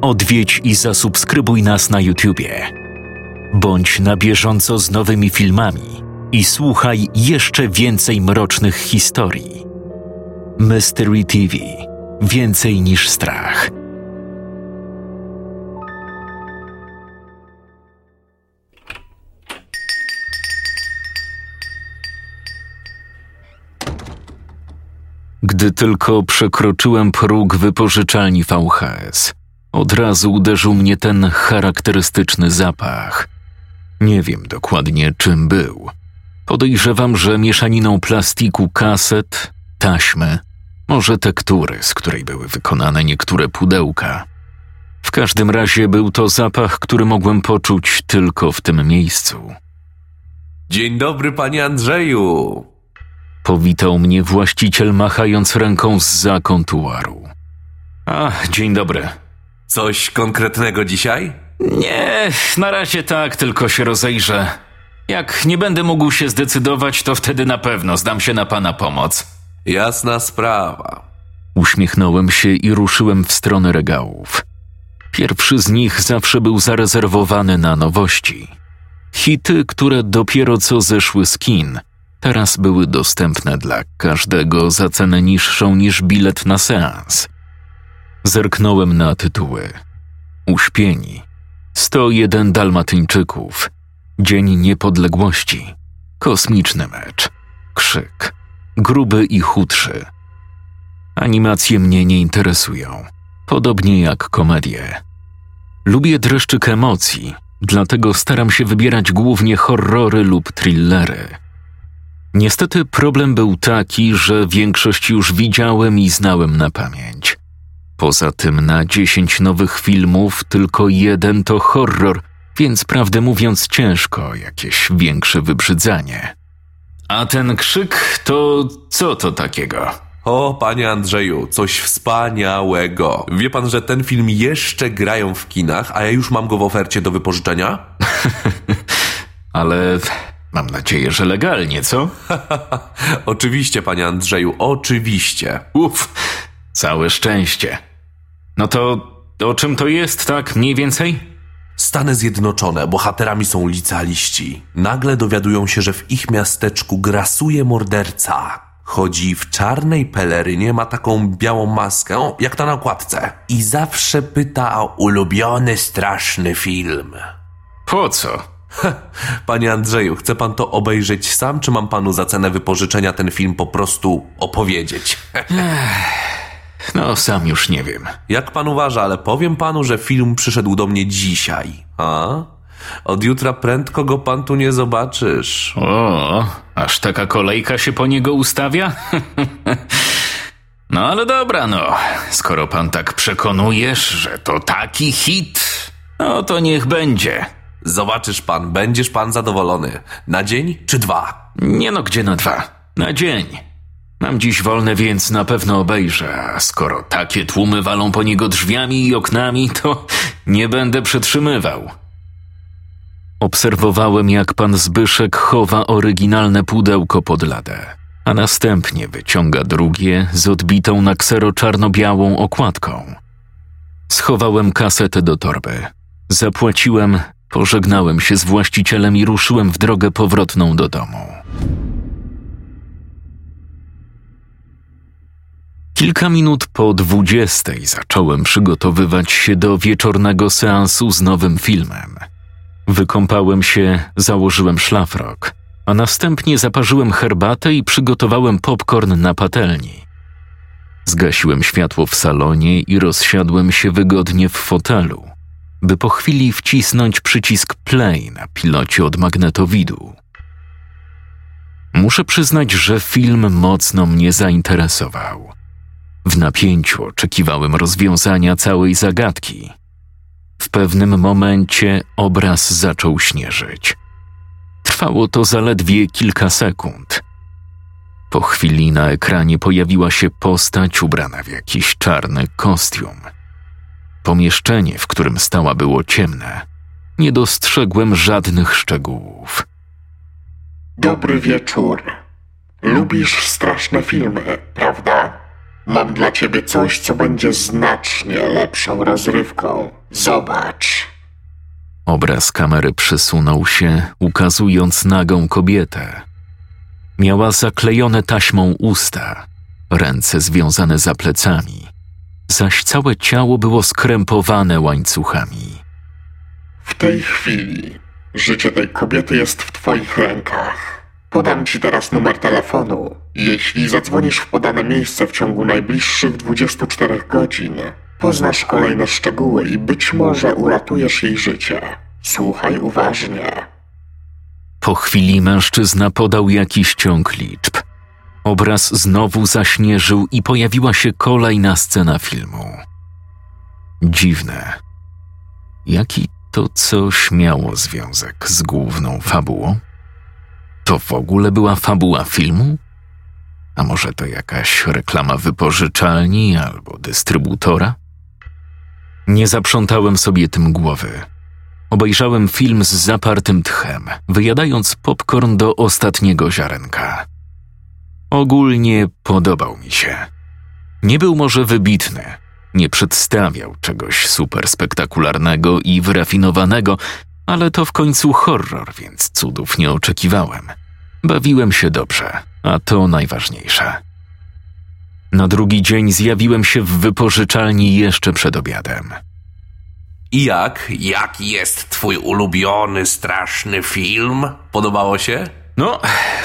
odwiedź i zasubskrybuj nas na YouTubie. Bądź na bieżąco z nowymi filmami i słuchaj jeszcze więcej mrocznych historii. Mystery TV Więcej niż strach. Gdy tylko przekroczyłem próg wypożyczalni VHS, od razu uderzył mnie ten charakterystyczny zapach. Nie wiem dokładnie czym był. Podejrzewam, że mieszaniną plastiku kaset, taśmy, może tektury, z której były wykonane niektóre pudełka. W każdym razie był to zapach, który mogłem poczuć tylko w tym miejscu. Dzień dobry, panie Andrzeju. Powitał mnie właściciel, machając ręką z za kontuaru. A, dzień dobry. Coś konkretnego dzisiaj? Nie, na razie tak, tylko się rozejrzę. Jak nie będę mógł się zdecydować, to wtedy na pewno zdam się na pana pomoc. Jasna sprawa. Uśmiechnąłem się i ruszyłem w stronę regałów. Pierwszy z nich zawsze był zarezerwowany na nowości. Hity, które dopiero co zeszły z kin, teraz były dostępne dla każdego za cenę niższą niż bilet na seans. Zerknąłem na tytuły. Uśpieni. 101 Dalmatyńczyków. Dzień Niepodległości. Kosmiczny mecz. Krzyk. Gruby i chudszy. Animacje mnie nie interesują. Podobnie jak komedie. Lubię dreszczyk emocji, dlatego staram się wybierać głównie horrory lub thrillery. Niestety problem był taki, że większość już widziałem i znałem na pamięć. Poza tym na dziesięć nowych filmów tylko jeden to horror, więc prawdę mówiąc ciężko jakieś większe wybrzydzanie. A ten krzyk to co to takiego? O, panie Andrzeju, coś wspaniałego. Wie pan, że ten film jeszcze grają w kinach, a ja już mam go w ofercie do wypożyczenia? Ale mam nadzieję, że legalnie, co? oczywiście, panie Andrzeju, oczywiście. Uf, całe szczęście. No to o czym to jest, tak mniej więcej? Stany Zjednoczone, bohaterami są licealiści. Nagle dowiadują się, że w ich miasteczku grasuje morderca. Chodzi w czarnej pelerynie, ma taką białą maskę, jak ta na okładce. I zawsze pyta o ulubiony straszny film. Po co? Panie Andrzeju, chce pan to obejrzeć sam, czy mam panu za cenę wypożyczenia ten film po prostu opowiedzieć? No, sam już nie wiem. Jak pan uważa, ale powiem panu, że film przyszedł do mnie dzisiaj. A? Od jutra prędko go pan tu nie zobaczysz. O, aż taka kolejka się po niego ustawia? no ale dobra, no. Skoro pan tak przekonujesz, że to taki hit, no to niech będzie. Zobaczysz pan, będziesz pan zadowolony. Na dzień czy dwa? Nie no, gdzie na dwa? Na dzień. Mam dziś wolne, więc na pewno obejrzę, a skoro takie tłumy walą po niego drzwiami i oknami, to nie będę przetrzymywał. Obserwowałem, jak pan Zbyszek chowa oryginalne pudełko pod ladę, a następnie wyciąga drugie z odbitą na ksero czarno-białą okładką. Schowałem kasetę do torby. Zapłaciłem, pożegnałem się z właścicielem i ruszyłem w drogę powrotną do domu. Kilka minut po dwudziestej zacząłem przygotowywać się do wieczornego seansu z nowym filmem. Wykąpałem się, założyłem szlafrok, a następnie zaparzyłem herbatę i przygotowałem popcorn na patelni. Zgasiłem światło w salonie i rozsiadłem się wygodnie w fotelu, by po chwili wcisnąć przycisk play na pilocie od magnetowidu. Muszę przyznać, że film mocno mnie zainteresował. W napięciu oczekiwałem rozwiązania całej zagadki. W pewnym momencie obraz zaczął śnieżyć. Trwało to zaledwie kilka sekund. Po chwili na ekranie pojawiła się postać ubrana w jakiś czarny kostium. Pomieszczenie, w którym stała, było ciemne. Nie dostrzegłem żadnych szczegółów. Dobry wieczór. Lubisz straszne filmy, prawda? Mam dla ciebie coś, co będzie znacznie lepszą rozrywką. Zobacz. Obraz kamery przesunął się, ukazując nagą kobietę. Miała zaklejone taśmą usta, ręce związane za plecami, zaś całe ciało było skrępowane łańcuchami. W tej chwili życie tej kobiety jest w twoich rękach. Podam ci teraz numer telefonu. Jeśli zadzwonisz w podane miejsce w ciągu najbliższych 24 godzin, poznasz kolejne szczegóły i być może uratujesz jej życie. Słuchaj uważnie. Po chwili mężczyzna podał jakiś ciąg liczb. Obraz znowu zaśnieżył i pojawiła się kolejna scena filmu. Dziwne. Jaki to coś miało związek z główną fabułą? To w ogóle była fabuła filmu? A może to jakaś reklama wypożyczalni albo dystrybutora? Nie zaprzątałem sobie tym głowy. Obejrzałem film z zapartym tchem, wyjadając popcorn do ostatniego ziarenka. Ogólnie podobał mi się. Nie był może wybitny, nie przedstawiał czegoś super spektakularnego i wyrafinowanego, ale to w końcu horror, więc cudów nie oczekiwałem. Bawiłem się dobrze, a to najważniejsze. Na drugi dzień zjawiłem się w wypożyczalni jeszcze przed obiadem. I jak? Jaki jest twój ulubiony, straszny film? Podobało się? No,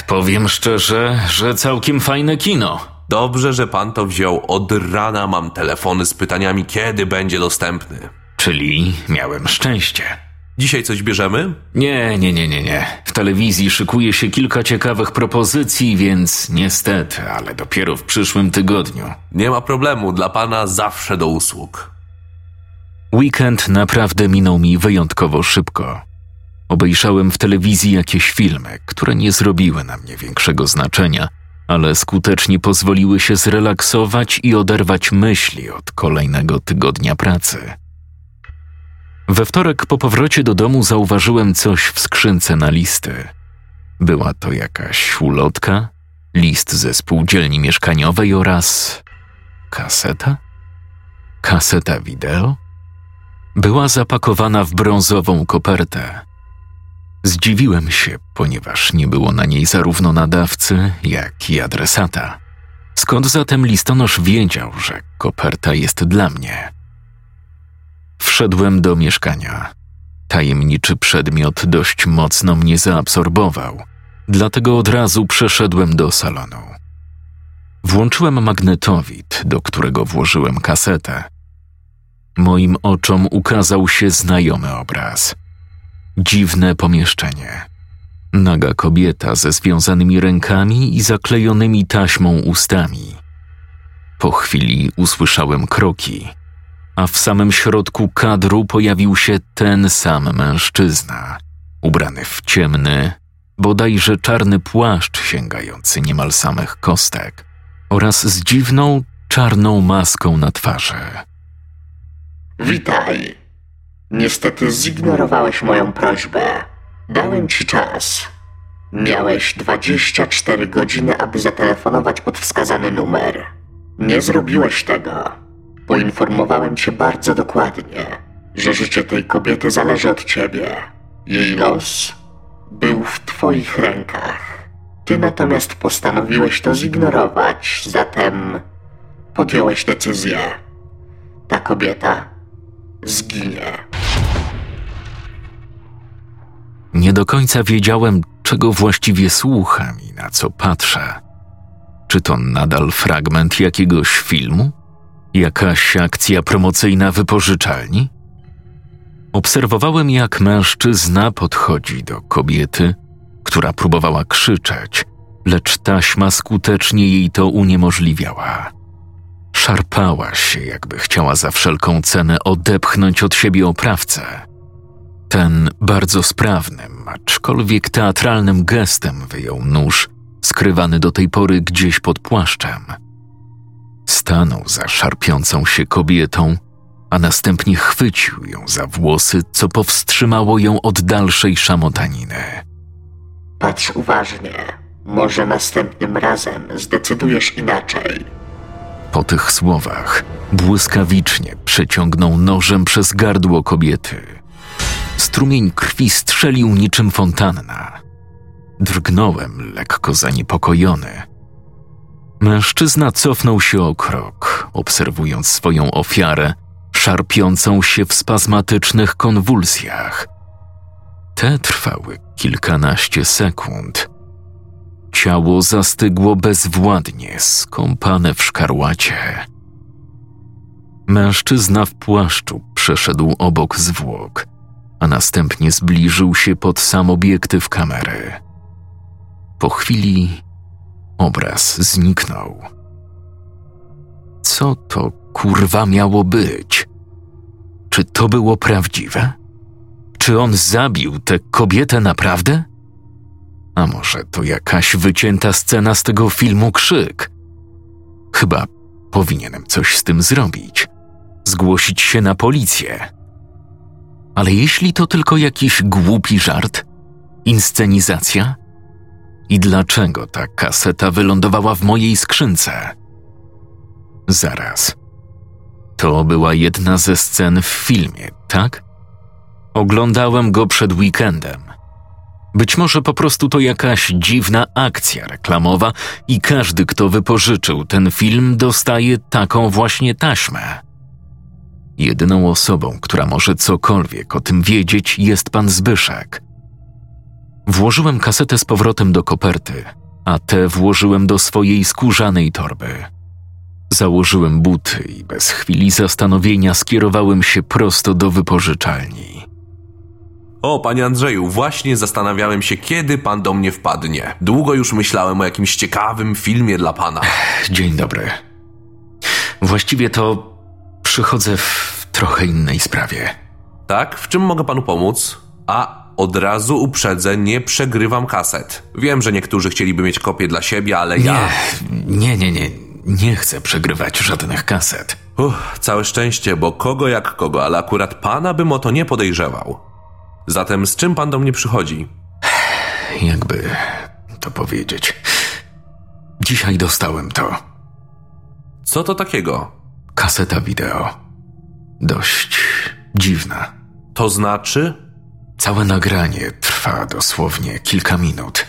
powiem szczerze, że całkiem fajne kino. Dobrze, że pan to wziął. Od rana mam telefony z pytaniami, kiedy będzie dostępny. Czyli miałem szczęście. Dzisiaj coś bierzemy? Nie, nie, nie, nie, nie. W telewizji szykuje się kilka ciekawych propozycji, więc niestety, ale dopiero w przyszłym tygodniu. Nie ma problemu, dla pana zawsze do usług. Weekend naprawdę minął mi wyjątkowo szybko. Obejrzałem w telewizji jakieś filmy, które nie zrobiły na mnie większego znaczenia, ale skutecznie pozwoliły się zrelaksować i oderwać myśli od kolejnego tygodnia pracy. We wtorek po powrocie do domu zauważyłem coś w skrzynce na listy. Była to jakaś ulotka, list ze spółdzielni mieszkaniowej oraz kaseta? Kaseta wideo? Była zapakowana w brązową kopertę. Zdziwiłem się, ponieważ nie było na niej zarówno nadawcy, jak i adresata. Skąd zatem listonosz wiedział, że koperta jest dla mnie? Wszedłem do mieszkania. Tajemniczy przedmiot dość mocno mnie zaabsorbował, dlatego od razu przeszedłem do salonu. Włączyłem magnetowid, do którego włożyłem kasetę. Moim oczom ukazał się znajomy obraz. Dziwne pomieszczenie. Naga kobieta ze związanymi rękami i zaklejonymi taśmą ustami. Po chwili usłyszałem kroki a w samym środku kadru pojawił się ten sam mężczyzna, ubrany w ciemny, bodajże czarny płaszcz sięgający niemal samych kostek oraz z dziwną, czarną maską na twarzy. Witaj. Niestety zignorowałeś moją prośbę. Dałem ci czas. Miałeś 24 godziny, aby zatelefonować pod wskazany numer. Nie zrobiłeś tego. Poinformowałem cię bardzo dokładnie, że życie tej kobiety zależy od ciebie. Jej los był w twoich rękach. Ty natomiast postanowiłeś to zignorować, zatem podjąłeś decyzję. Ta kobieta zginie. Nie do końca wiedziałem, czego właściwie słucham i na co patrzę. Czy to nadal fragment jakiegoś filmu? Jakaś akcja promocyjna wypożyczalni? Obserwowałem, jak mężczyzna podchodzi do kobiety, która próbowała krzyczeć, lecz taśma skutecznie jej to uniemożliwiała. Szarpała się, jakby chciała za wszelką cenę odepchnąć od siebie oprawcę. Ten bardzo sprawnym, aczkolwiek teatralnym gestem wyjął nóż, skrywany do tej pory gdzieś pod płaszczem – Stanął za szarpiącą się kobietą, a następnie chwycił ją za włosy, co powstrzymało ją od dalszej szamotaniny. Patrz uważnie. Może następnym razem zdecydujesz inaczej. Po tych słowach błyskawicznie przeciągnął nożem przez gardło kobiety. Strumień krwi strzelił niczym fontanna. Drgnąłem lekko zaniepokojony. Mężczyzna cofnął się o krok, obserwując swoją ofiarę, szarpiącą się w spazmatycznych konwulsjach. Te trwały kilkanaście sekund. Ciało zastygło bezwładnie, skąpane w szkarłacie. Mężczyzna w płaszczu przeszedł obok zwłok, a następnie zbliżył się pod sam obiektyw kamery. Po chwili obraz zniknął. Co to kurwa miało być? Czy to było prawdziwe? Czy on zabił tę kobietę naprawdę? A może to jakaś wycięta scena z tego filmu Krzyk? Chyba powinienem coś z tym zrobić. Zgłosić się na policję. Ale jeśli to tylko jakiś głupi żart? Inscenizacja? I dlaczego ta kaseta wylądowała w mojej skrzynce? Zaraz. To była jedna ze scen w filmie, tak? Oglądałem go przed weekendem. Być może po prostu to jakaś dziwna akcja reklamowa i każdy, kto wypożyczył ten film, dostaje taką właśnie taśmę. Jedyną osobą, która może cokolwiek o tym wiedzieć, jest pan Zbyszek. Włożyłem kasetę z powrotem do koperty, a tę włożyłem do swojej skórzanej torby. Założyłem buty i bez chwili zastanowienia skierowałem się prosto do wypożyczalni. O, panie Andrzeju, właśnie zastanawiałem się, kiedy pan do mnie wpadnie. Długo już myślałem o jakimś ciekawym filmie dla pana. Dzień dobry. Właściwie to przychodzę w trochę innej sprawie. Tak? W czym mogę panu pomóc? A od razu uprzedzę, nie przegrywam kaset. Wiem, że niektórzy chcieliby mieć kopię dla siebie, ale ja. Nie, nie, nie, nie. Nie chcę przegrywać żadnych kaset. Uff, całe szczęście, bo kogo jak kogo, ale akurat pana bym o to nie podejrzewał. Zatem z czym pan do mnie przychodzi? Jakby to powiedzieć. Dzisiaj dostałem to. Co to takiego? Kaseta wideo. Dość dziwna. To znaczy? Całe nagranie trwa dosłownie kilka minut.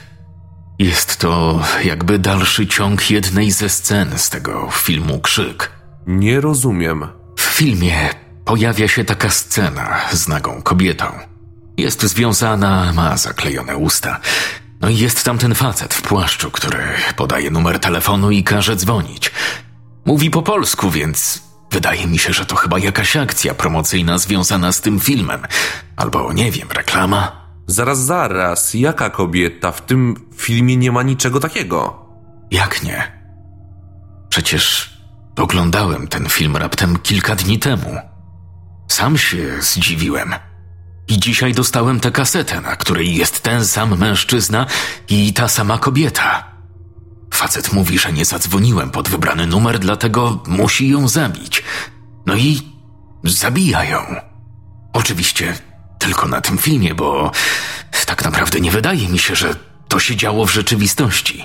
Jest to jakby dalszy ciąg jednej ze scen z tego filmu Krzyk. Nie rozumiem. W filmie pojawia się taka scena z nagą kobietą. Jest związana, ma zaklejone usta. No i jest tam ten facet w płaszczu, który podaje numer telefonu i każe dzwonić. Mówi po polsku, więc wydaje mi się, że to chyba jakaś akcja promocyjna związana z tym filmem. Albo, nie wiem, reklama. Zaraz, zaraz, jaka kobieta? W tym filmie nie ma niczego takiego. Jak nie? Przecież oglądałem ten film raptem kilka dni temu. Sam się zdziwiłem. I dzisiaj dostałem tę kasetę, na której jest ten sam mężczyzna i ta sama kobieta. Facet mówi, że nie zadzwoniłem pod wybrany numer, dlatego musi ją zabić. No i zabija ją. Oczywiście tylko na tym filmie, bo tak naprawdę nie wydaje mi się, że to się działo w rzeczywistości.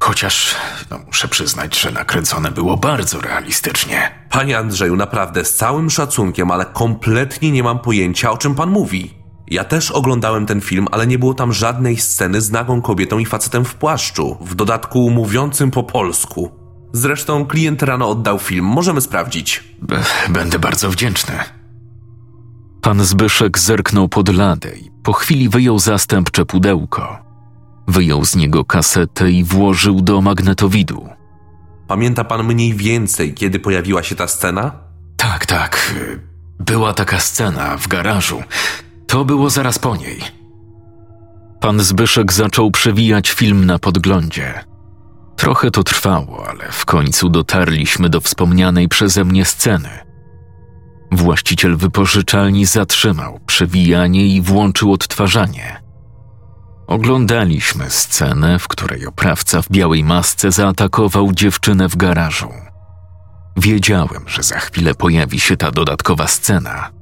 Chociaż no, muszę przyznać, że nakręcone było bardzo realistycznie. Panie Andrzeju, naprawdę z całym szacunkiem, ale kompletnie nie mam pojęcia, o czym pan mówi. Ja też oglądałem ten film, ale nie było tam żadnej sceny z nagą kobietą i facetem w płaszczu, w dodatku mówiącym po polsku. Zresztą klient rano oddał film, możemy sprawdzić. B- Będę bardzo wdzięczny. Pan Zbyszek zerknął pod ladę i po chwili wyjął zastępcze pudełko. Wyjął z niego kasetę i włożył do magnetowidu. Pamięta pan mniej więcej, kiedy pojawiła się ta scena? Tak, tak. Była taka scena w garażu. To było zaraz po niej. Pan Zbyszek zaczął przewijać film na podglądzie. Trochę to trwało, ale w końcu dotarliśmy do wspomnianej przeze mnie sceny. Właściciel wypożyczalni zatrzymał przewijanie i włączył odtwarzanie. Oglądaliśmy scenę, w której oprawca w białej masce zaatakował dziewczynę w garażu. Wiedziałem, że za chwilę pojawi się ta dodatkowa scena.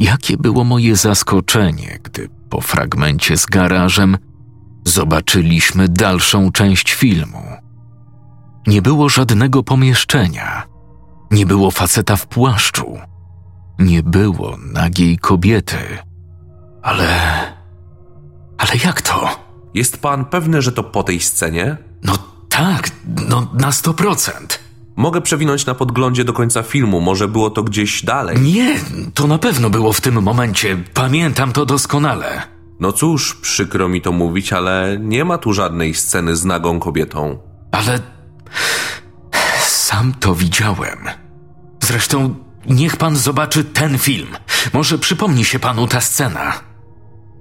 Jakie było moje zaskoczenie, gdy po fragmencie z garażem zobaczyliśmy dalszą część filmu. Nie było żadnego pomieszczenia. Nie było faceta w płaszczu. Nie było nagiej kobiety. Ale. Ale jak to? Jest pan pewny, że to po tej scenie? No tak, no na 100%. Mogę przewinąć na podglądzie do końca filmu, może było to gdzieś dalej. Nie, to na pewno było w tym momencie. Pamiętam to doskonale. No cóż, przykro mi to mówić, ale nie ma tu żadnej sceny z nagą kobietą. Ale. Sam to widziałem. Zresztą niech pan zobaczy ten film. Może przypomni się panu ta scena.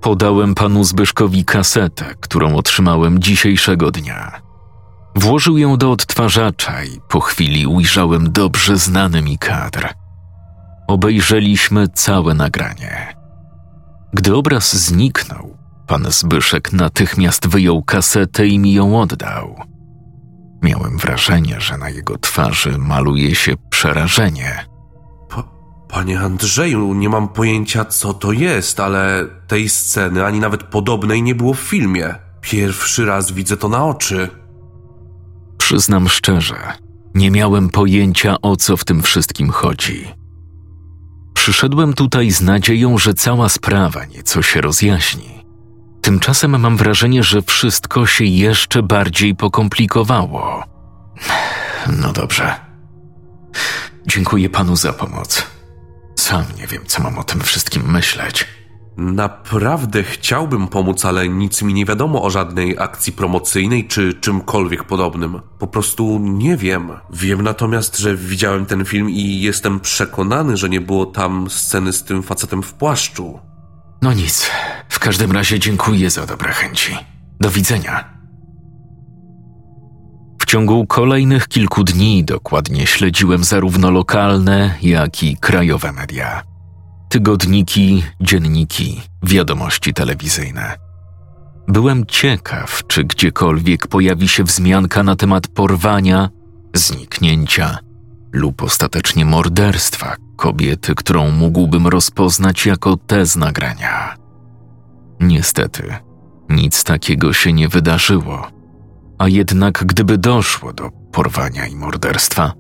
Podałem panu Zbyszkowi kasetę, którą otrzymałem dzisiejszego dnia. Włożył ją do odtwarzacza i po chwili ujrzałem dobrze znany mi kadr. Obejrzeliśmy całe nagranie. Gdy obraz zniknął, pan Zbyszek natychmiast wyjął kasetę i mi ją oddał. Miałem wrażenie, że na jego twarzy maluje się przerażenie. Pa, panie Andrzeju, nie mam pojęcia co to jest, ale tej sceny ani nawet podobnej nie było w filmie. Pierwszy raz widzę to na oczy. Przyznam szczerze, nie miałem pojęcia o co w tym wszystkim chodzi. Przyszedłem tutaj z nadzieją, że cała sprawa nieco się rozjaśni. Tymczasem mam wrażenie, że wszystko się jeszcze bardziej pokomplikowało. No dobrze. Dziękuję panu za pomoc. Sam nie wiem, co mam o tym wszystkim myśleć. Naprawdę chciałbym pomóc, ale nic mi nie wiadomo o żadnej akcji promocyjnej czy czymkolwiek podobnym. Po prostu nie wiem. Wiem natomiast, że widziałem ten film i jestem przekonany, że nie było tam sceny z tym facetem w płaszczu. No nic. W każdym razie dziękuję za dobre chęci. Do widzenia. W ciągu kolejnych kilku dni dokładnie śledziłem zarówno lokalne, jak i krajowe media. Tygodniki, dzienniki, wiadomości telewizyjne. Byłem ciekaw, czy gdziekolwiek pojawi się wzmianka na temat porwania, zniknięcia lub ostatecznie morderstwa kobiety, którą mógłbym rozpoznać jako te z nagrania. Niestety, nic takiego się nie wydarzyło. A jednak, gdyby doszło do porwania i morderstwa,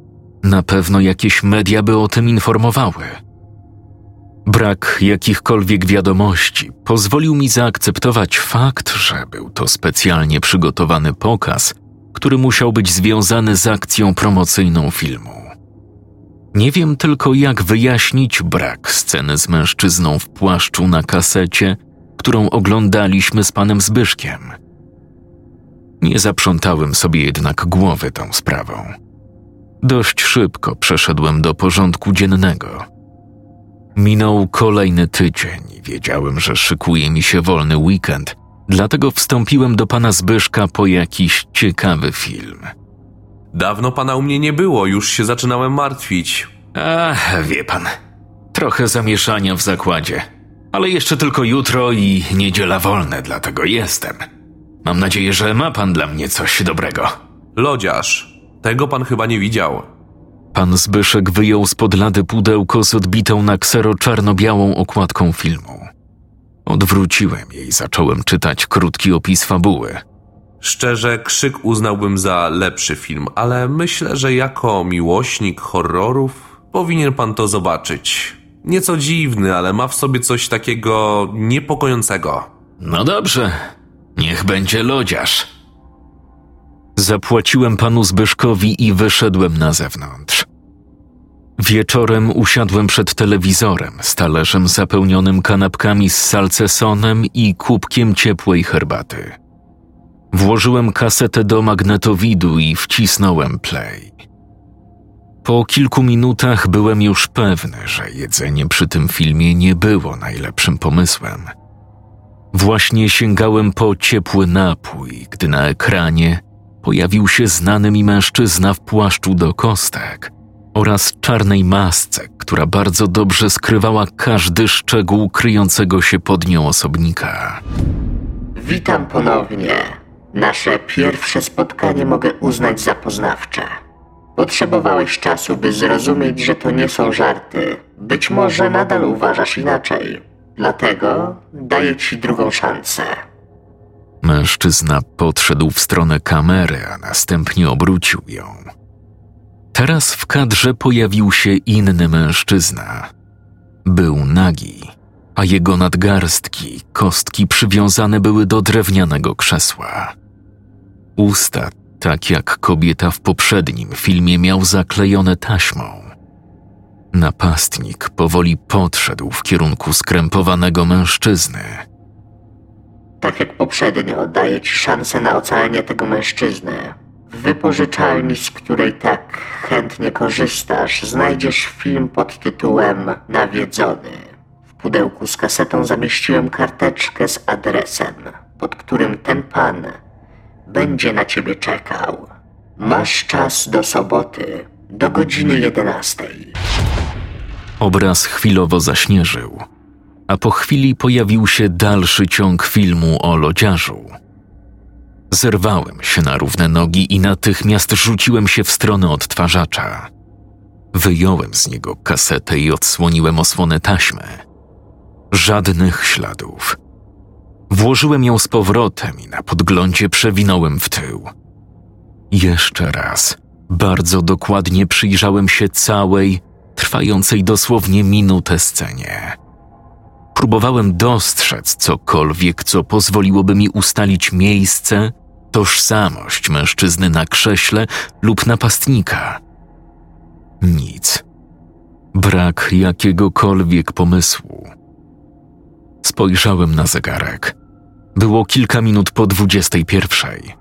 na pewno jakieś media by o tym informowały. Brak jakichkolwiek wiadomości pozwolił mi zaakceptować fakt, że był to specjalnie przygotowany pokaz, który musiał być związany z akcją promocyjną filmu. Nie wiem tylko, jak wyjaśnić brak sceny z mężczyzną w płaszczu na kasecie, którą oglądaliśmy z panem Zbyszkiem. Nie zaprzątałem sobie jednak głowy tą sprawą. Dość szybko przeszedłem do porządku dziennego. Minął kolejny tydzień i wiedziałem, że szykuje mi się wolny weekend, dlatego wstąpiłem do pana Zbyszka po jakiś ciekawy film. Dawno pana u mnie nie było, już się zaczynałem martwić. Ach, wie pan, trochę zamieszania w zakładzie, ale jeszcze tylko jutro i niedziela wolne, dlatego jestem. Mam nadzieję, że ma pan dla mnie coś dobrego. Lodziarz, tego pan chyba nie widział. Pan Zbyszek wyjął spod lady pudełko z odbitą na ksero czarno-białą okładką filmu. Odwróciłem jej i zacząłem czytać krótki opis fabuły. Szczerze, krzyk uznałbym za lepszy film, ale myślę, że jako miłośnik horrorów powinien pan to zobaczyć. Nieco dziwny, ale ma w sobie coś takiego niepokojącego. No dobrze, niech będzie lodziarz. Zapłaciłem panu Zbyszkowi i wyszedłem na zewnątrz. Wieczorem usiadłem przed telewizorem z talerzem zapełnionym kanapkami z salcesonem i kubkiem ciepłej herbaty. Włożyłem kasetę do magnetowidu i wcisnąłem play. Po kilku minutach byłem już pewny, że jedzenie przy tym filmie nie było najlepszym pomysłem. Właśnie sięgałem po ciepły napój, gdy na ekranie pojawił się znany mi mężczyzna w płaszczu do kostek oraz czarnej masce, która bardzo dobrze skrywała każdy szczegół kryjącego się pod nią osobnika. Witam ponownie. Nasze pierwsze spotkanie mogę uznać za poznawcze. Potrzebowałeś czasu, by zrozumieć, że to nie są żarty. Być może nadal uważasz inaczej. Dlatego daję ci drugą szansę. Mężczyzna podszedł w stronę kamery, a następnie obrócił ją. Teraz w kadrze pojawił się inny mężczyzna. Był nagi, a jego nadgarstki, kostki przywiązane były do drewnianego krzesła. Usta, tak jak kobieta w poprzednim filmie, miał zaklejone taśmą. Napastnik powoli podszedł w kierunku skrępowanego mężczyzny. Tak jak poprzednio, daję ci szansę na ocalenie tego mężczyzny. W wypożyczalni, z której tak chętnie korzystasz, znajdziesz film pod tytułem Nawiedzony. W pudełku z kasetą zamieściłem karteczkę z adresem, pod którym ten pan będzie na ciebie czekał. Masz czas do soboty, do godziny 11. Obraz chwilowo zaśnieżył, a po chwili pojawił się dalszy ciąg filmu o lodziarzu. Zerwałem się na równe nogi i natychmiast rzuciłem się w stronę odtwarzacza. Wyjąłem z niego kasetę i odsłoniłem osłonę taśmy. Żadnych śladów. Włożyłem ją z powrotem i na podglądzie przewinąłem w tył. Jeszcze raz, bardzo dokładnie przyjrzałem się całej, trwającej dosłownie minutę scenie. Próbowałem dostrzec cokolwiek, co pozwoliłoby mi ustalić miejsce, tożsamość mężczyzny na krześle lub napastnika. Nic. Brak jakiegokolwiek pomysłu. Spojrzałem na zegarek. Było kilka minut po dwudziestej pierwszej.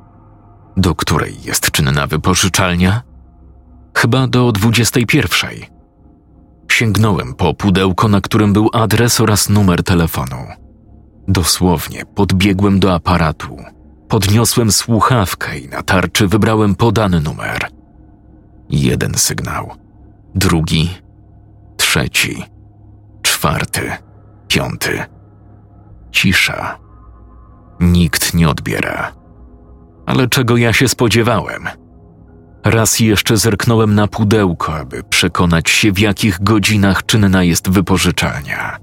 Do której jest czynna wypożyczalnia? Chyba do dwudziestej pierwszej. Sięgnąłem po pudełko, na którym był adres oraz numer telefonu. Dosłownie podbiegłem do aparatu. Podniosłem słuchawkę i na tarczy wybrałem podany numer. Jeden sygnał, drugi, trzeci, czwarty, piąty. Cisza. Nikt nie odbiera. Ale czego ja się spodziewałem? Raz jeszcze zerknąłem na pudełko, aby przekonać się, w jakich godzinach czynna jest wypożyczalnia.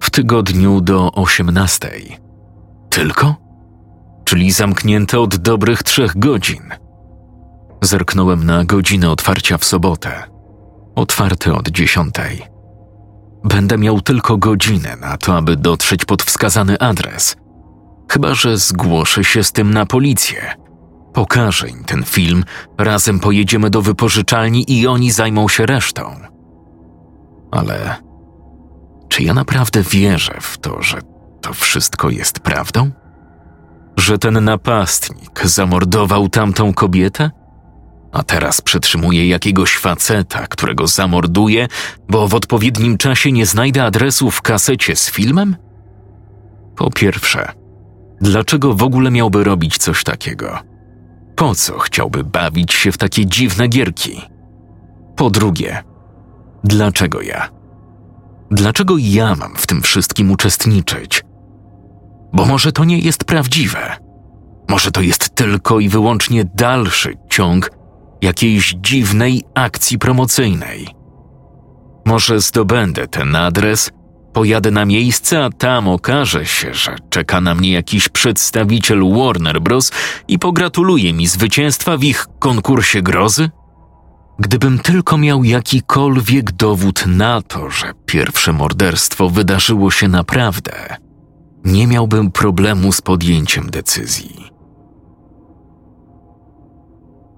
W tygodniu do osiemnastej. Tylko? Czyli zamknięte od dobrych trzech godzin. Zerknąłem na godzinę otwarcia w sobotę. Otwarte od dziesiątej. Będę miał tylko godzinę na to, aby dotrzeć pod wskazany adres. Chyba, że zgłoszę się z tym na policję. Pokażę im ten film, razem pojedziemy do wypożyczalni i oni zajmą się resztą. Ale czy ja naprawdę wierzę w to, że to wszystko jest prawdą? Że ten napastnik zamordował tamtą kobietę? A teraz przetrzymuje jakiegoś faceta, którego zamorduje, bo w odpowiednim czasie nie znajdę adresu w kasecie z filmem? Po pierwsze, dlaczego w ogóle miałby robić coś takiego? Po co chciałby bawić się w takie dziwne gierki? Po drugie, dlaczego ja? Dlaczego ja mam w tym wszystkim uczestniczyć? Bo może to nie jest prawdziwe. Może to jest tylko i wyłącznie dalszy ciąg jakiejś dziwnej akcji promocyjnej. Może zdobędę ten adres, pojadę na miejsce, a tam okaże się, że czeka na mnie jakiś przedstawiciel Warner Bros. i pogratuluje mi zwycięstwa w ich konkursie grozy? Gdybym tylko miał jakikolwiek dowód na to, że pierwsze morderstwo wydarzyło się naprawdę, nie miałbym problemu z podjęciem decyzji.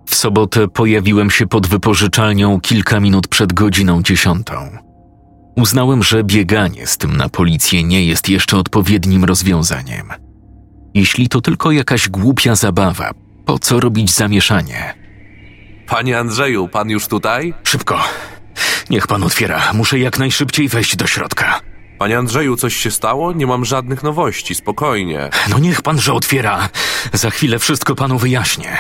W sobotę pojawiłem się pod wypożyczalnią kilka minut przed godziną dziesiątą. Uznałem, że bieganie z tym na policję nie jest jeszcze odpowiednim rozwiązaniem. Jeśli to tylko jakaś głupia zabawa, po co robić zamieszanie? Panie Andrzeju, pan już tutaj? Szybko. Niech pan otwiera. Muszę jak najszybciej wejść do środka. Panie Andrzeju, coś się stało? Nie mam żadnych nowości, spokojnie. No niech pan, że otwiera. Za chwilę wszystko panu wyjaśnię.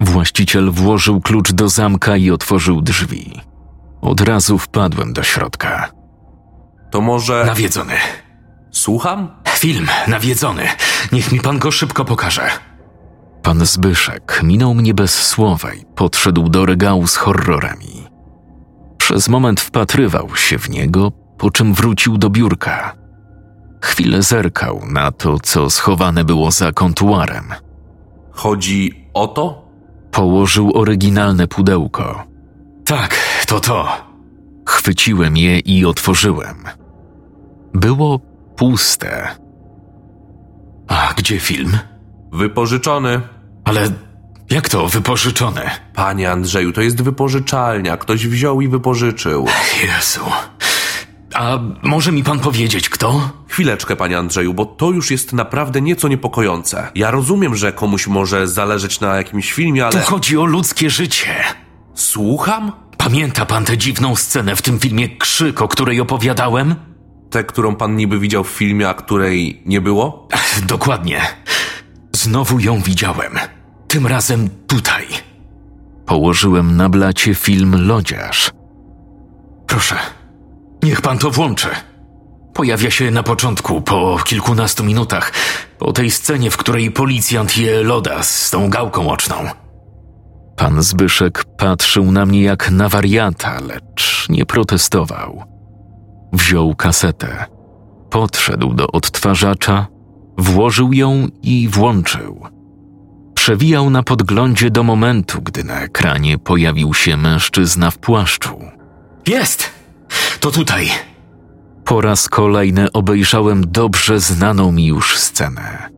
Właściciel włożył klucz do zamka i otworzył drzwi. Od razu wpadłem do środka. To może... Nawiedzony. Słucham? Film nawiedzony. Niech mi pan go szybko pokaże. Pan Zbyszek minął mnie bez słowa i podszedł do regału z horrorami. Przez moment wpatrywał się w niego, po czym wrócił do biurka. Chwilę zerkał na to, co schowane było za kontuarem. Chodzi o to? Położył oryginalne pudełko. Tak, to to. Chwyciłem je i otworzyłem. Było puste. A gdzie film? Wypożyczony. Ale jak to wypożyczone? Panie Andrzeju, to jest wypożyczalnia. Ktoś wziął i wypożyczył. Jezu. A może mi pan powiedzieć, kto? Chwileczkę, panie Andrzeju, bo to już jest naprawdę nieco niepokojące. Ja rozumiem, że komuś może zależeć na jakimś filmie, Tu ale. chodzi o ludzkie życie. Słucham? Pamięta pan tę dziwną scenę w tym filmie Krzyk, o której opowiadałem? Tę, którą pan niby widział w filmie, a której nie było? Dokładnie. Znowu ją widziałem. Tym razem tutaj. Położyłem na blacie film Lodziarz. Proszę, niech pan to włączy. Pojawia się na początku, po kilkunastu minutach, po tej scenie, w której policjant je loda z tą gałką oczną. Pan Zbyszek patrzył na mnie jak na wariata, lecz nie protestował. Wziął kasetę, podszedł do odtwarzacza, włożył ją i włączył. Przewijał na podglądzie do momentu, gdy na ekranie pojawił się mężczyzna w płaszczu. Jest! To tutaj. Po raz kolejny obejrzałem dobrze znaną mi już scenę.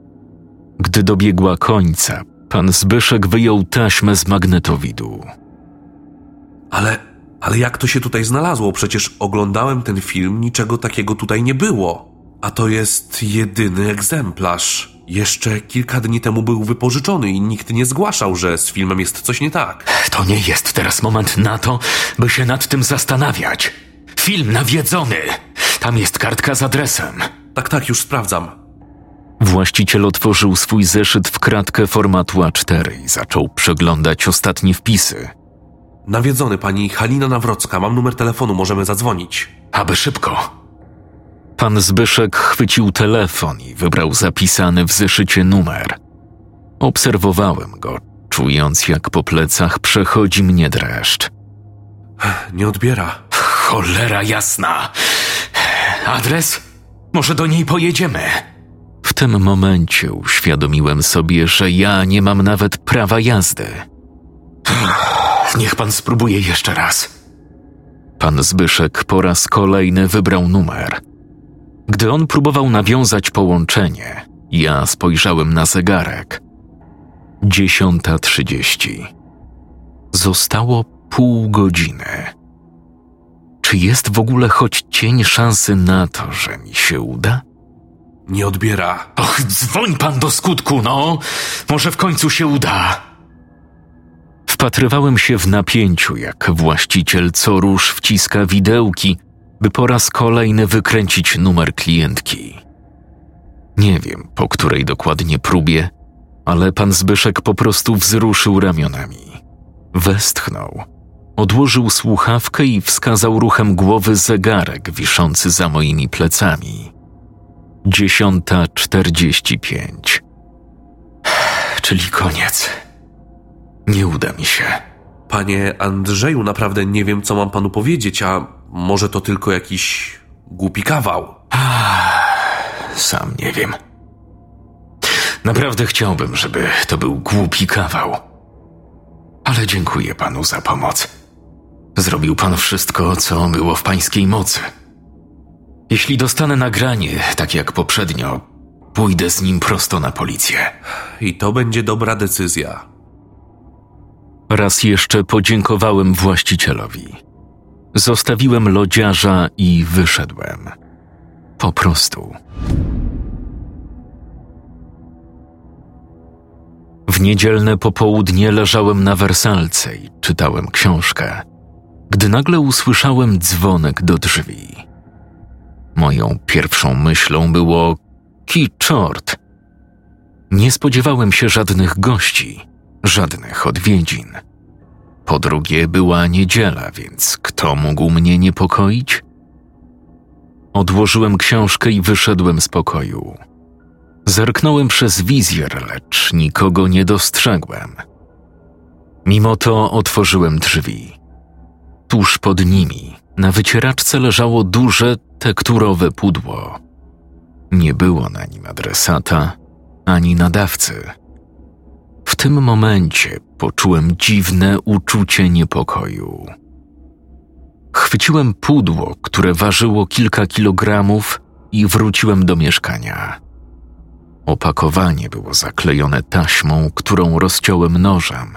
Gdy dobiegła końca, pan Zbyszek wyjął taśmę z magnetowidu. Ale. Ale jak to się tutaj znalazło? Przecież oglądałem ten film, niczego takiego tutaj nie było. A to jest jedyny egzemplarz. Jeszcze kilka dni temu był wypożyczony i nikt nie zgłaszał, że z filmem jest coś nie tak. To nie jest teraz moment na to, by się nad tym zastanawiać. Film nawiedzony. Tam jest kartka z adresem. Tak, tak, już sprawdzam. Właściciel otworzył swój zeszyt w kratkę formatu A4 i zaczął przeglądać ostatnie wpisy. Nawiedzony pani Halina Nawrocka, mam numer telefonu, możemy zadzwonić. Aby szybko. Pan Zbyszek chwycił telefon i wybrał zapisany w zeszycie numer. Obserwowałem go, czując jak po plecach przechodzi mnie dreszcz. Nie odbiera. Cholera jasna. Adres? Może do niej pojedziemy? W tym momencie uświadomiłem sobie, że ja nie mam nawet prawa jazdy. Niech pan spróbuje jeszcze raz. Pan Zbyszek po raz kolejny wybrał numer. Gdy on próbował nawiązać połączenie, ja spojrzałem na zegarek. Dziesiąta trzydzieści. Zostało pół godziny. Czy jest w ogóle choć cień szansy na to, że mi się uda? Nie odbiera. Och, dzwoń pan do skutku, no. Może w końcu się uda. Wpatrywałem się w napięciu, jak właściciel co rusz wciska widełki, by po raz kolejny wykręcić numer klientki. Nie wiem, po której dokładnie próbie, ale pan Zbyszek po prostu wzruszył ramionami. Westchnął, odłożył słuchawkę i wskazał ruchem głowy zegarek wiszący za moimi plecami. Dziesiąta czterdzieści pięć. Czyli koniec. Nie uda mi się. Panie Andrzeju, naprawdę nie wiem, co mam panu powiedzieć, a może to tylko jakiś głupi kawał. Sam nie wiem. Naprawdę chciałbym, żeby to był głupi kawał. Ale dziękuję panu za pomoc. Zrobił pan wszystko, co było w pańskiej mocy. Jeśli dostanę nagranie, tak jak poprzednio, pójdę z nim prosto na policję. I to będzie dobra decyzja. Raz jeszcze podziękowałem właścicielowi. Zostawiłem lodziarza i wyszedłem. Po prostu. W niedzielne popołudnie leżałem na wersalce i czytałem książkę, gdy nagle usłyszałem dzwonek do drzwi. Moją pierwszą myślą było: ki czort. Nie spodziewałem się żadnych gości, żadnych odwiedzin. Po drugie, była niedziela, więc kto mógł mnie niepokoić? Odłożyłem książkę i wyszedłem z pokoju. Zerknąłem przez wizjer, lecz nikogo nie dostrzegłem. Mimo to otworzyłem drzwi. Tuż pod nimi, na wycieraczce leżało duże, tekturowe pudło. Nie było na nim adresata ani nadawcy. W tym momencie poczułem dziwne uczucie niepokoju. Chwyciłem pudło, które ważyło kilka kilogramów i wróciłem do mieszkania. Opakowanie było zaklejone taśmą, którą rozciąłem nożem.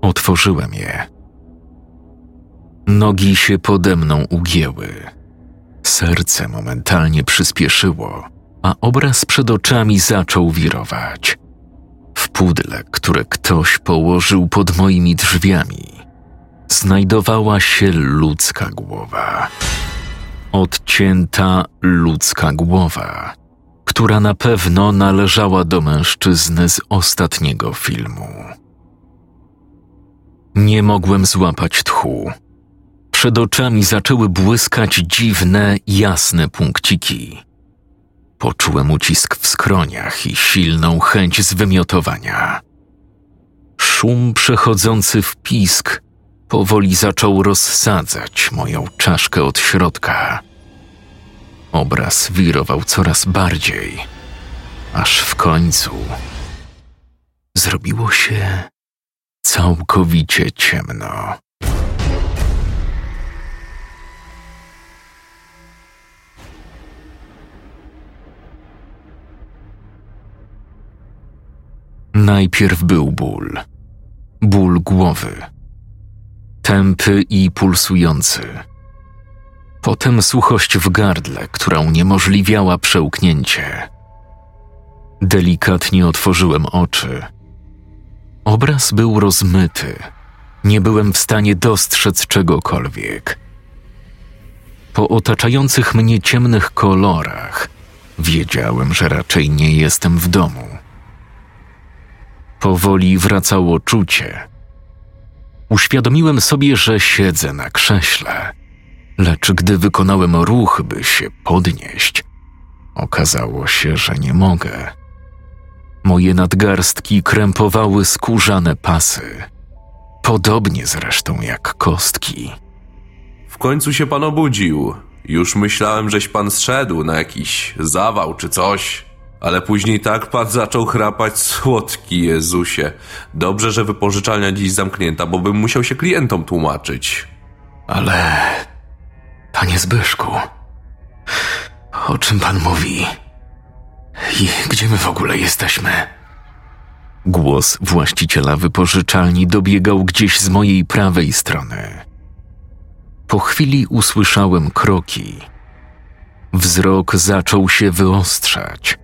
Otworzyłem je. Nogi się pode mną ugięły. Serce momentalnie przyspieszyło, a obraz przed oczami zaczął wirować. W pudle, które ktoś położył pod moimi drzwiami, znajdowała się ludzka głowa. Odcięta ludzka głowa, która na pewno należała do mężczyzny z ostatniego filmu. Nie mogłem złapać tchu. Przed oczami zaczęły błyskać dziwne, jasne punkciki. Poczułem ucisk w skroniach i silną chęć zwymiotowania. Szum przechodzący w pisk powoli zaczął rozsadzać moją czaszkę od środka. Obraz wirował coraz bardziej, aż w końcu zrobiło się całkowicie ciemno. Najpierw był ból. Ból głowy. Tępy i pulsujący. Potem suchość w gardle, która uniemożliwiała przełknięcie. Delikatnie otworzyłem oczy. Obraz był rozmyty. Nie byłem w stanie dostrzec czegokolwiek. Po otaczających mnie ciemnych kolorach wiedziałem, że raczej nie jestem w domu. Powoli wracało czucie. Uświadomiłem sobie, że siedzę na krześle, lecz gdy wykonałem ruch, by się podnieść, okazało się, że nie mogę. Moje nadgarstki krępowały skórzane pasy, podobnie zresztą jak kostki. W końcu się pan obudził. Już myślałem, żeś pan zszedł na jakiś zawał czy coś. Ale później tak pan zaczął chrapać słodki Jezusie. Dobrze, że wypożyczalnia dziś zamknięta, bo bym musiał się klientom tłumaczyć. Ale, panie Zbyszku, o czym pan mówi? I gdzie my w ogóle jesteśmy? Głos właściciela wypożyczalni dobiegał gdzieś z mojej prawej strony. Po chwili usłyszałem kroki. Wzrok zaczął się wyostrzać.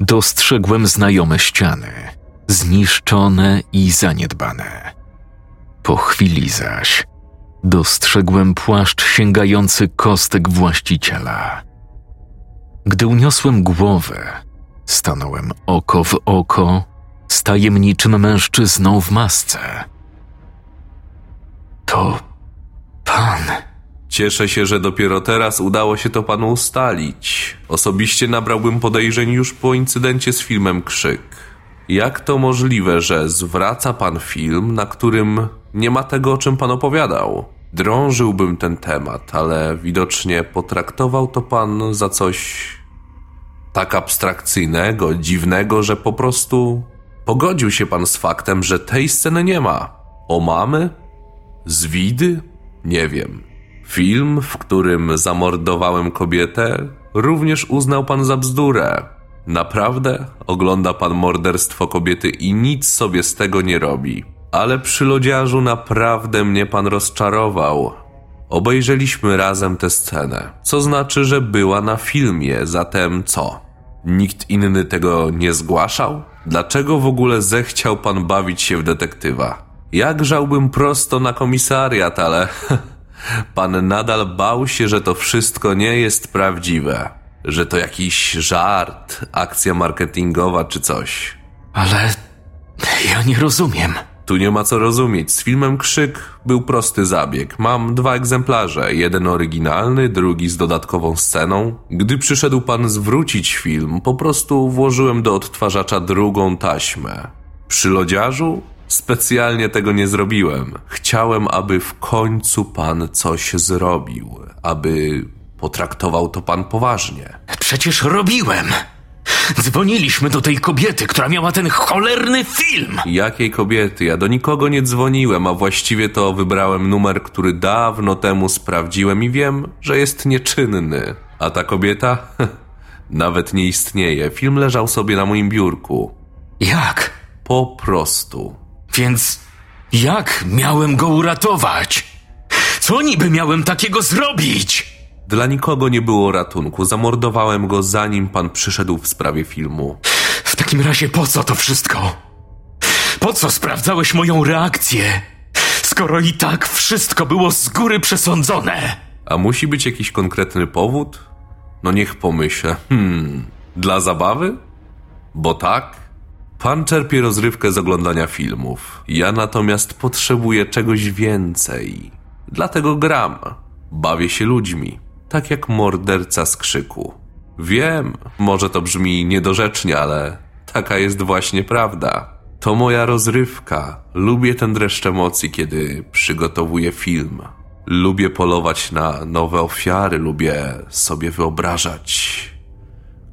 Dostrzegłem znajome ściany, zniszczone i zaniedbane. Po chwili zaś dostrzegłem płaszcz sięgający kostek właściciela. Gdy uniosłem głowę, stanąłem oko w oko z tajemniczym mężczyzną w masce. To pan. Cieszę się, że dopiero teraz udało się to panu ustalić. Osobiście nabrałbym podejrzeń już po incydencie z filmem Krzyk. Jak to możliwe, że zwraca pan film, na którym nie ma tego, o czym pan opowiadał? Drążyłbym ten temat, ale widocznie potraktował to pan za coś tak abstrakcyjnego, dziwnego, że po prostu pogodził się pan z faktem, że tej sceny nie ma. O mamy? Zwidy? Nie wiem. Film, w którym zamordowałem kobietę, również uznał pan za bzdurę. Naprawdę ogląda pan morderstwo kobiety i nic sobie z tego nie robi. Ale przy lodziarzu naprawdę mnie pan rozczarował. Obejrzeliśmy razem tę scenę, co znaczy, że była na filmie, zatem co? Nikt inny tego nie zgłaszał? Dlaczego w ogóle zechciał pan bawić się w detektywa? Jak żałbym prosto na komisariat, ale pan nadal bał się, że to wszystko nie jest prawdziwe, że to jakiś żart, akcja marketingowa czy coś. Ale ja nie rozumiem. Tu nie ma co rozumieć. Z filmem Krzyk był prosty zabieg. Mam dwa egzemplarze, jeden oryginalny, drugi z dodatkową sceną. Gdy przyszedł pan zwrócić film, po prostu włożyłem do odtwarzacza drugą taśmę. Przy lodziarzu specjalnie tego nie zrobiłem. Chciałem, aby w końcu pan coś zrobił, aby potraktował to pan poważnie. przecież robiłem. Dzwoniliśmy do tej kobiety, która miała ten cholerny film. Jakiej kobiety? Ja do nikogo nie dzwoniłem, a właściwie to wybrałem numer, który dawno temu sprawdziłem i wiem, że jest nieczynny. A ta kobieta? Nawet nie istnieje. Film leżał sobie na moim biurku. Jak? Po prostu. Więc jak miałem go uratować? Co niby miałem takiego zrobić? Dla nikogo nie było ratunku. Zamordowałem go zanim pan przyszedł w sprawie filmu. W takim razie po co to wszystko? Po co sprawdzałeś moją reakcję? Skoro i tak wszystko było z góry przesądzone. A musi być jakiś konkretny powód? No niech pomyślę. Hmm, dla zabawy? Bo tak? Pan czerpie rozrywkę z oglądania filmów. Ja natomiast potrzebuję czegoś więcej. Dlatego gram. Bawię się ludźmi. Tak jak morderca z krzyku. Wiem, może to brzmi niedorzecznie, ale taka jest właśnie prawda. To moja rozrywka. Lubię ten dreszcz emocji, kiedy przygotowuję film. Lubię polować na nowe ofiary, lubię sobie wyobrażać,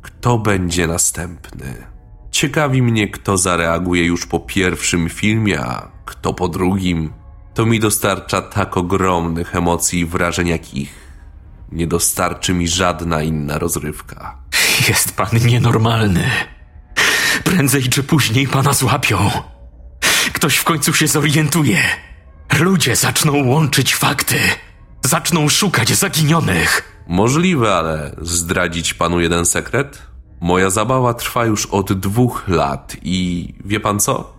kto będzie następny. Ciekawi mnie, kto zareaguje już po pierwszym filmie, a kto po drugim. To mi dostarcza tak ogromnych emocji i wrażeń, jakich nie dostarczy mi żadna inna rozrywka. Jest pan nienormalny. Prędzej czy później pana złapią. Ktoś w końcu się zorientuje. Ludzie zaczną łączyć fakty. Zaczną szukać zaginionych. Możliwe, ale zdradzić panu jeden sekret? Moja zabawa trwa już od dwóch lat i wie pan co?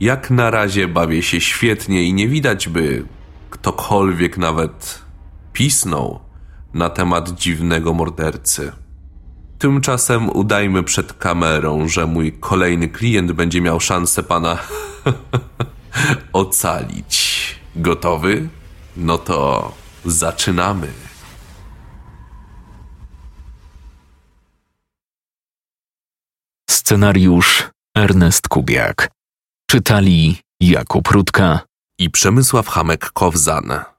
Jak na razie bawię się świetnie i nie widać, by ktokolwiek nawet pisnął na temat dziwnego mordercy. Tymczasem udajmy przed kamerą, że mój kolejny klient będzie miał szansę pana ocalić. Gotowy? No to zaczynamy. Scenariusz Ernest Kubiak. Czytali Jakub Rutka I Przemysław Hamek-Kowzan.